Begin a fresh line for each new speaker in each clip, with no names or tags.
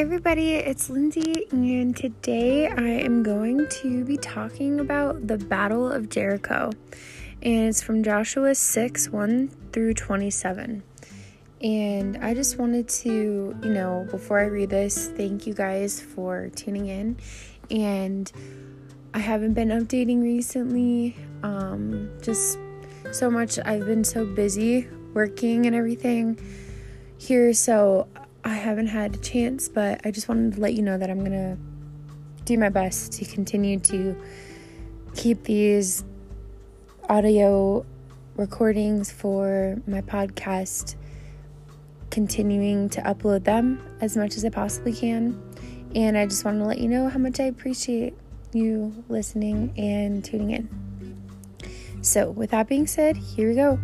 everybody, it's Lindsey, and today I am going to be talking about the Battle of Jericho. And it's from Joshua 6 1 through 27. And I just wanted to, you know, before I read this, thank you guys for tuning in. And I haven't been updating recently, um, just so much. I've been so busy working and everything here, so I haven't had a chance, but I just wanted to let you know that I'm to do my best to continue to keep these audio recordings for my podcast continuing to upload them as much as I possibly can. And I just wanted to let you know how much I appreciate you listening and tuning in. So, with that being said, here we go.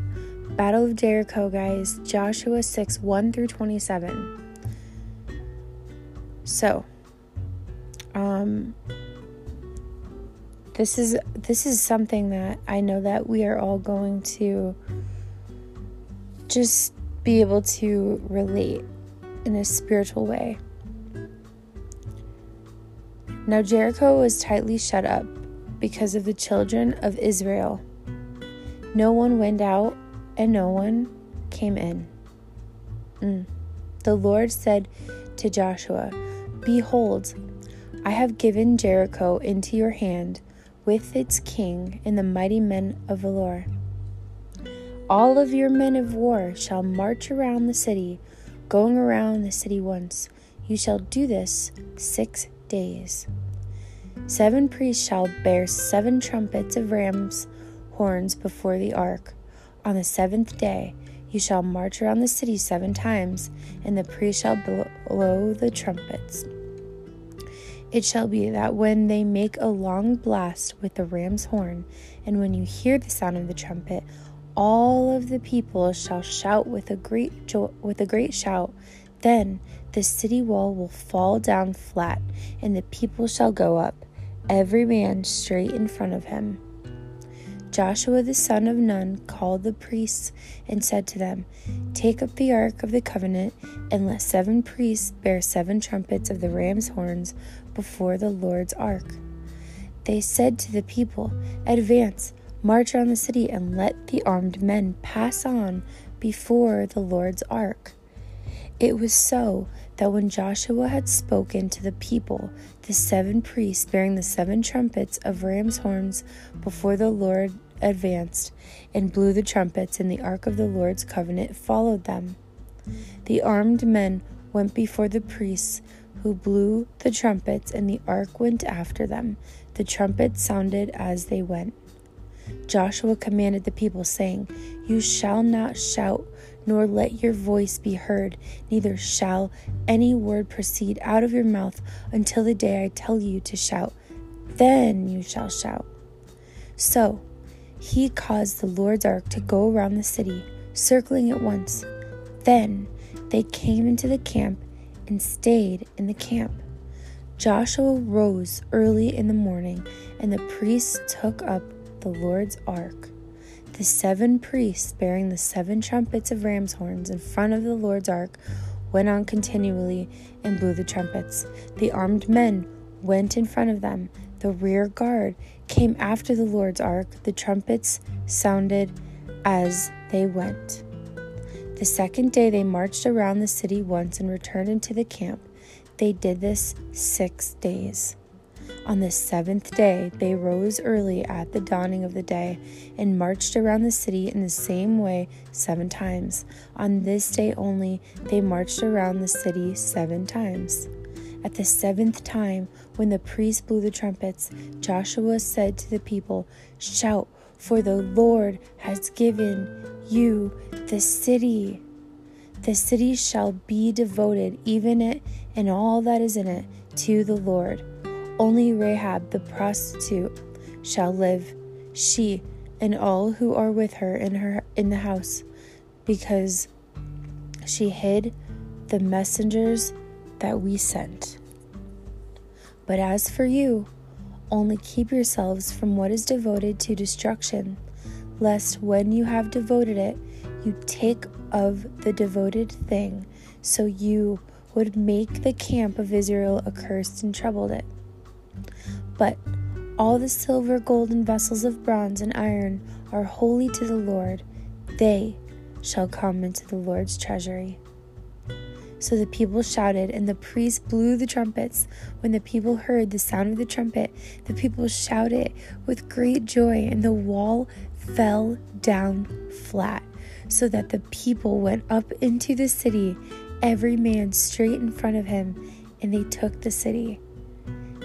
Battle of Jericho, guys. Joshua 6 1 through 27. So, um, this is this is something that I know that we are all going to just be able to relate in a spiritual way. Now Jericho was tightly shut up because of the children of Israel. No one went out and no one came in. Mm. The Lord said to Joshua, Behold, I have given Jericho into your hand with its king and the mighty men of valor. All of your men of war shall march around the city, going around the city once. You shall do this six days. Seven priests shall bear seven trumpets of ram's horns before the ark. On the seventh day, you shall march around the city seven times, and the priests shall blow the trumpets. It shall be that when they make a long blast with the ram's horn, and when you hear the sound of the trumpet, all of the people shall shout with a great jo- with a great shout. Then the city wall will fall down flat, and the people shall go up, every man straight in front of him. Joshua the son of Nun called the priests and said to them, Take up the ark of the covenant, and let seven priests bear seven trumpets of the ram's horns before the Lord's ark. They said to the people, Advance, march around the city, and let the armed men pass on before the Lord's ark. It was so that when Joshua had spoken to the people, the seven priests bearing the seven trumpets of ram's horns before the Lord advanced and blew the trumpets, and the ark of the Lord's covenant followed them. The armed men went before the priests, who blew the trumpets, and the ark went after them. The trumpets sounded as they went. Joshua commanded the people, saying, You shall not shout, nor let your voice be heard, neither shall any word proceed out of your mouth until the day I tell you to shout. Then you shall shout. So he caused the Lord's ark to go around the city, circling it once. Then they came into the camp and stayed in the camp. Joshua rose early in the morning, and the priests took up the Lord's ark. The seven priests bearing the seven trumpets of ram's horns in front of the Lord's ark went on continually and blew the trumpets. The armed men went in front of them. The rear guard came after the Lord's ark. The trumpets sounded as they went. The second day they marched around the city once and returned into the camp. They did this six days. On the seventh day, they rose early at the dawning of the day and marched around the city in the same way seven times. On this day only, they marched around the city seven times. At the seventh time, when the priest blew the trumpets, Joshua said to the people, Shout, for the Lord has given you the city. The city shall be devoted, even it and all that is in it, to the Lord. Only Rahab the prostitute shall live, she and all who are with her in her in the house, because she hid the messengers that we sent. But as for you, only keep yourselves from what is devoted to destruction, lest when you have devoted it, you take of the devoted thing, so you would make the camp of Israel accursed and troubled it. But all the silver, gold, and vessels of bronze and iron are holy to the Lord. They shall come into the Lord's treasury. So the people shouted, and the priests blew the trumpets. When the people heard the sound of the trumpet, the people shouted with great joy, and the wall fell down flat, so that the people went up into the city, every man straight in front of him, and they took the city.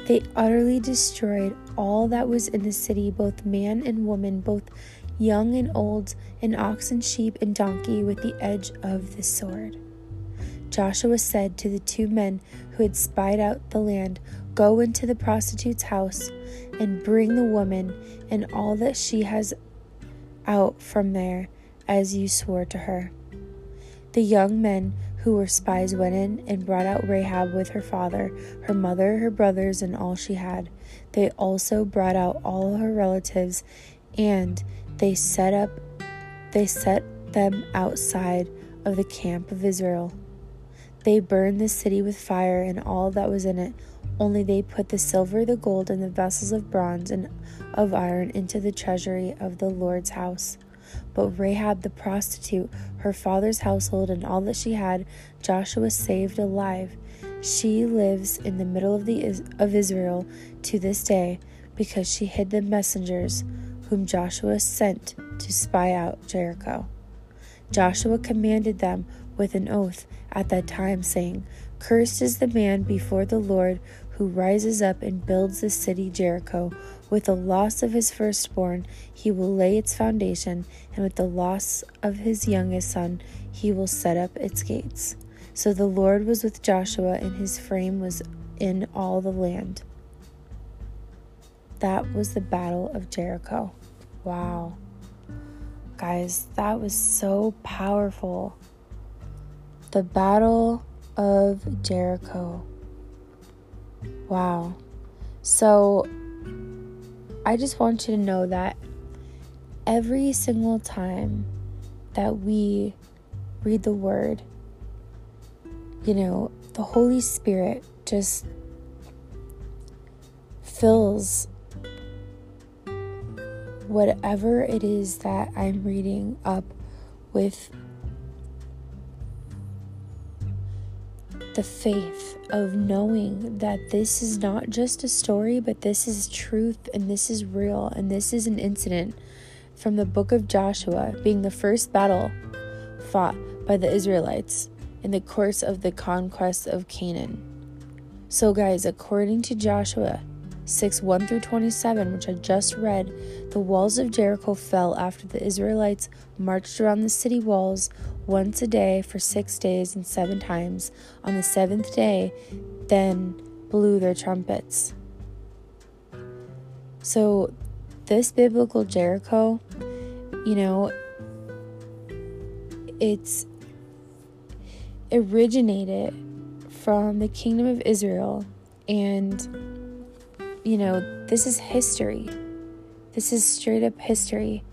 They utterly destroyed all that was in the city, both man and woman, both young and old, and ox and sheep and donkey, with the edge of the sword. Joshua said to the two men who had spied out the land, Go into the prostitute's house and bring the woman and all that she has out from there, as you swore to her. The young men who were spies went in and brought out Rahab with her father, her mother, her brothers, and all she had. They also brought out all her relatives, and they set up they set them outside of the camp of Israel. They burned the city with fire and all that was in it. Only they put the silver, the gold, and the vessels of bronze and of iron into the treasury of the Lord's house. But Rahab the prostitute, her father's household, and all that she had, Joshua saved alive. She lives in the middle of, the, of Israel to this day because she hid the messengers whom Joshua sent to spy out Jericho. Joshua commanded them with an oath at that time, saying, Cursed is the man before the Lord who rises up and builds the city Jericho. With the loss of his firstborn, he will lay its foundation, and with the loss of his youngest son, he will set up its gates. So the Lord was with Joshua, and his frame was in all the land. That was the Battle of Jericho. Wow. Guys, that was so powerful. The Battle of Jericho. Wow. So, I just want you to know that every single time that we read the Word, you know, the Holy Spirit just fills whatever it is that I'm reading up with the faith of knowing that this is not just a story, but this is truth and this is real and this is an incident from the book of Joshua being the first battle fought by the Israelites in the course of the conquest of Canaan. So, guys, according to Joshua 6 1 through 27, which I just read, the walls of Jericho fell after the Israelites marched around the city walls once a day for six days and seven times. On the seventh day, then blew their trumpets. So, this biblical Jericho, you know, it's originated from the kingdom of Israel and you know, this is history. This is straight up history.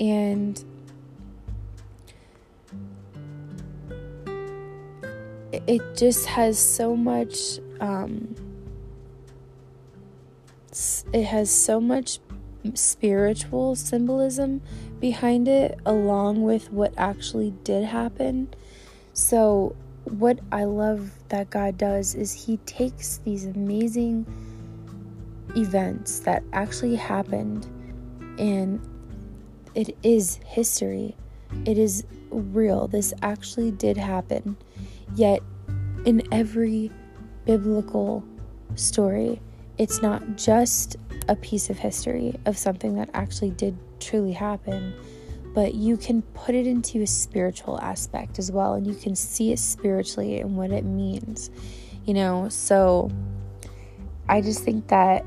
And it just has so much, um, it has so much spiritual symbolism behind it, along with what actually did happen. So, what I love that God does is He takes these amazing events that actually happened and it is history. It is real. This actually did happen. Yet, in every biblical story, it's not just a piece of history of something that actually did truly happen, but you can put it into a spiritual aspect as well, and you can see it spiritually and what it means, you know. So, I just think that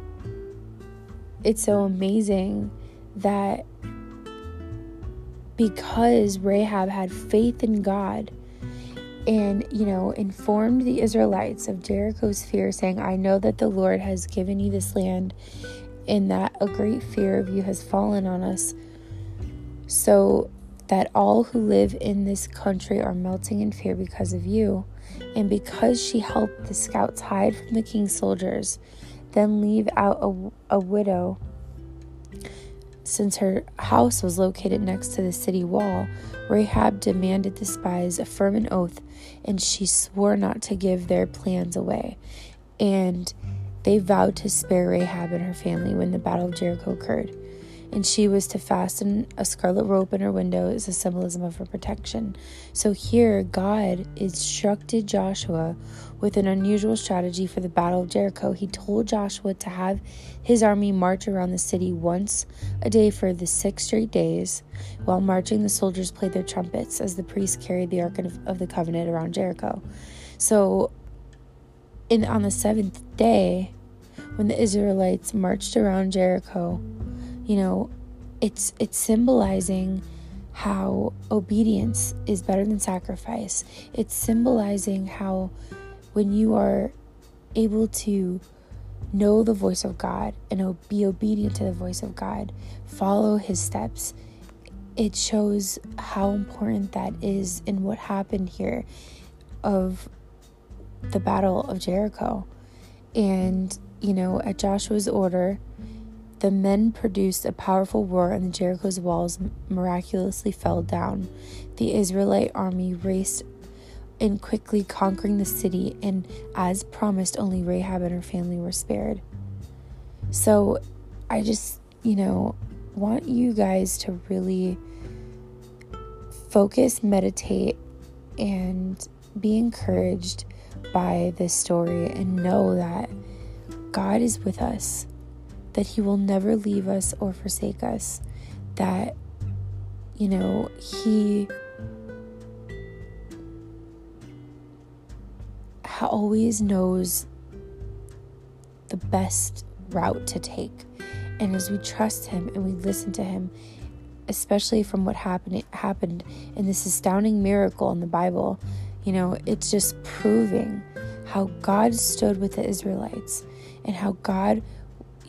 it's so amazing that because Rahab had faith in God and, you know, informed the Israelites of Jericho's fear, saying, I know that the Lord has given you this land and that a great fear of you has fallen on us. So that all who live in this country are melting in fear because of you. And because she helped the scouts hide from the king's soldiers, then leave out a, a widow. Since her house was located next to the city wall, Rahab demanded the spies affirm an oath, and she swore not to give their plans away. And they vowed to spare Rahab and her family when the Battle of Jericho occurred and she was to fasten a scarlet rope in her window as a symbolism of her protection. So here, God instructed Joshua with an unusual strategy for the Battle of Jericho. He told Joshua to have his army march around the city once a day for the six straight days. While marching, the soldiers played their trumpets as the priests carried the Ark of the Covenant around Jericho. So, in on the seventh day, when the Israelites marched around Jericho, you know, it's it's symbolizing how obedience is better than sacrifice. It's symbolizing how when you are able to know the voice of God and be obedient to the voice of God, follow his steps, it shows how important that is in what happened here of the battle of Jericho. And, you know, at Joshua's order, the men produced a powerful roar, and the Jericho's walls miraculously fell down. The Israelite army raced in quickly conquering the city, and as promised, only Rahab and her family were spared. So, I just, you know, want you guys to really focus, meditate, and be encouraged by this story and know that God is with us that He will never leave us or forsake us, that, you know, He always knows the best route to take. And as we trust Him and we listen to Him, especially from what happened happened in this astounding miracle in the Bible, you know, it's just proving how God stood with the Israelites and how God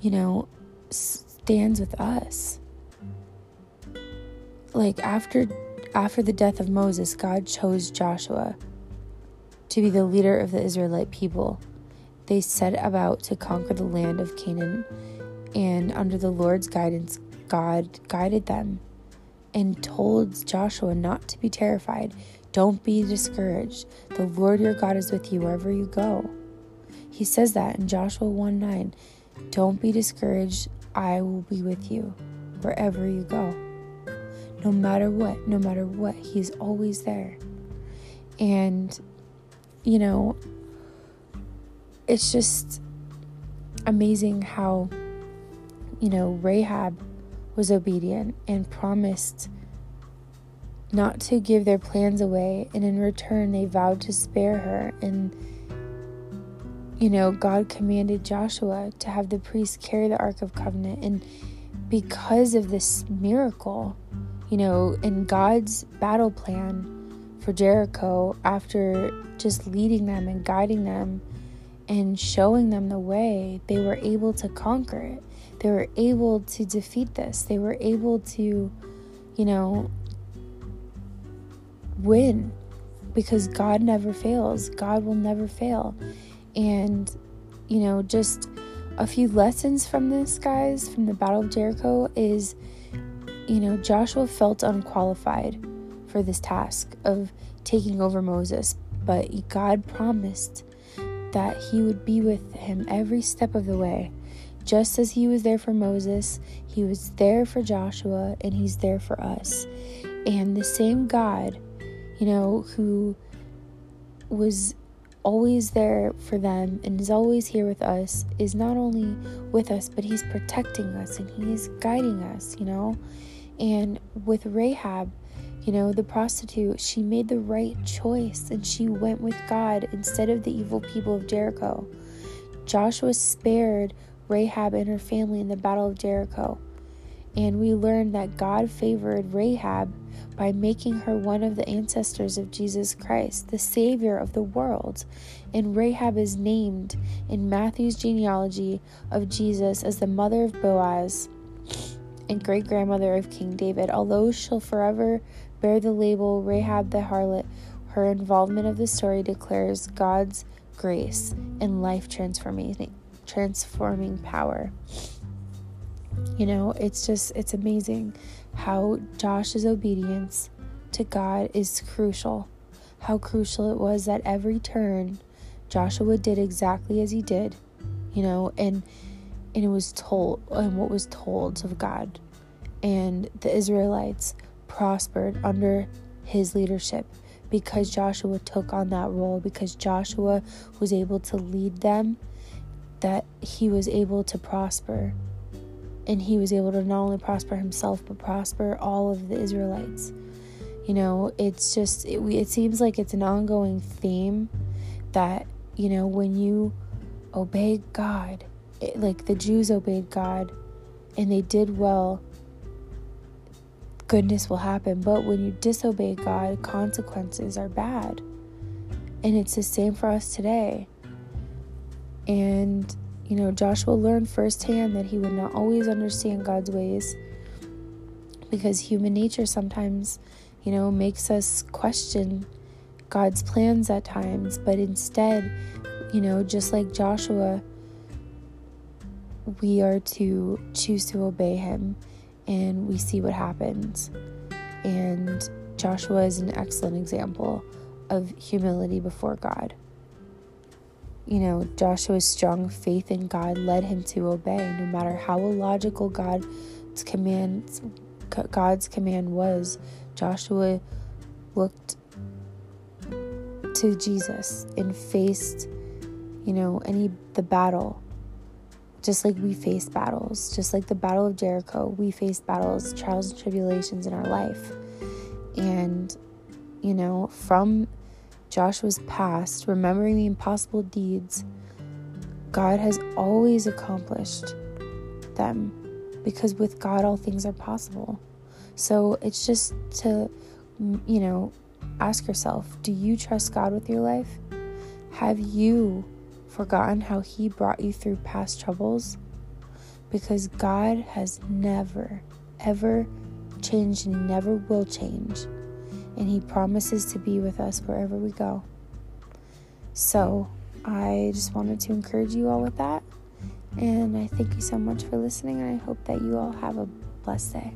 you know, stands with us. Like after after the death of Moses, God chose Joshua to be the leader of the Israelite people. They set about to conquer the land of Canaan, and under the Lord's guidance, God guided them and told Joshua not to be terrified. Don't be discouraged. The Lord your God is with you wherever you go. He says that in Joshua 1 9. Don't be discouraged. I will be with you wherever you go. No matter what, no matter what, He's always there. And, you know, it's just amazing how, you know, Rahab was obedient and promised not to give their plans away, and in return, they vowed to spare her and you know, God commanded Joshua to have the priests carry the Ark of Covenant. And because of this miracle, you know, in God's battle plan for Jericho, after just leading them and guiding them and showing them the way, they were able to conquer it. They were able to defeat this. They were able to, you know, win because God never fails. God will never fail. And, you know, just a few lessons from this, guys, from the Battle of Jericho is, you know, Joshua felt unqualified for this task of taking over Moses, but God promised that he would be with him every step of the way. Just as he was there for Moses, he was there for Joshua, and he's there for us. And the same God, you know, who was always there for them and is always here with us is not only with us, but He's protecting us and He's guiding us, you know? And with Rahab, you know, the prostitute, she made the right choice and she went with God instead of the evil people of Jericho. Joshua spared Rahab and her family in the Battle of Jericho. And we learned that God favored Rahab by making her one of the ancestors of Jesus Christ, the Savior of the world. And Rahab is named in Matthew's genealogy of Jesus as the mother of Boaz. and great grandmother of King David. Although she'll forever bear the label Rahab the harlot, her involvement of the story declares God's grace and life transforming transforming power. You know, it's just it's amazing how Josh's obedience to God is crucial. How crucial it was that every turn Joshua did exactly as he did, you know, and and it was told and what was told of God. And the Israelites prospered under his leadership because Joshua took on that role, because Joshua was able to lead them, that he was able to prosper. And he was able to not only prosper himself, but prosper all of the Israelites. You know, it's just, it, it seems like it's an ongoing theme that, you know, when you obey God, it, like the Jews obeyed God and they did well, goodness will happen. But when you disobey God, consequences are bad. And it's the same for us today. And, you know, Joshua learned firsthand that he would not always understand God's ways because human nature sometimes, you know, makes us question God's plans at times. But instead, you know, just like Joshua, we are to choose to obey him and we see what happens. And Joshua is an excellent example of humility before God. You know, Joshua's strong faith in God led him to obey, no matter how illogical God's command, God's command was. Joshua looked to Jesus and faced, you know, any the battle just like we face battles, just like the Battle of Jericho, we face battles, trials, and tribulations in our life. And, you know, from Joshua's past, remembering the impossible deeds, God has always accomplished them because with God, all things are possible. So it's just to, you know, ask yourself do you trust God with your life? Have you forgotten how He brought you through past troubles? Because God has never, ever changed and never will change. And He promises to be with us wherever we go. So I just wanted to encourage you all with that. And I thank you so much for listening. And I hope that you all have a blessed day.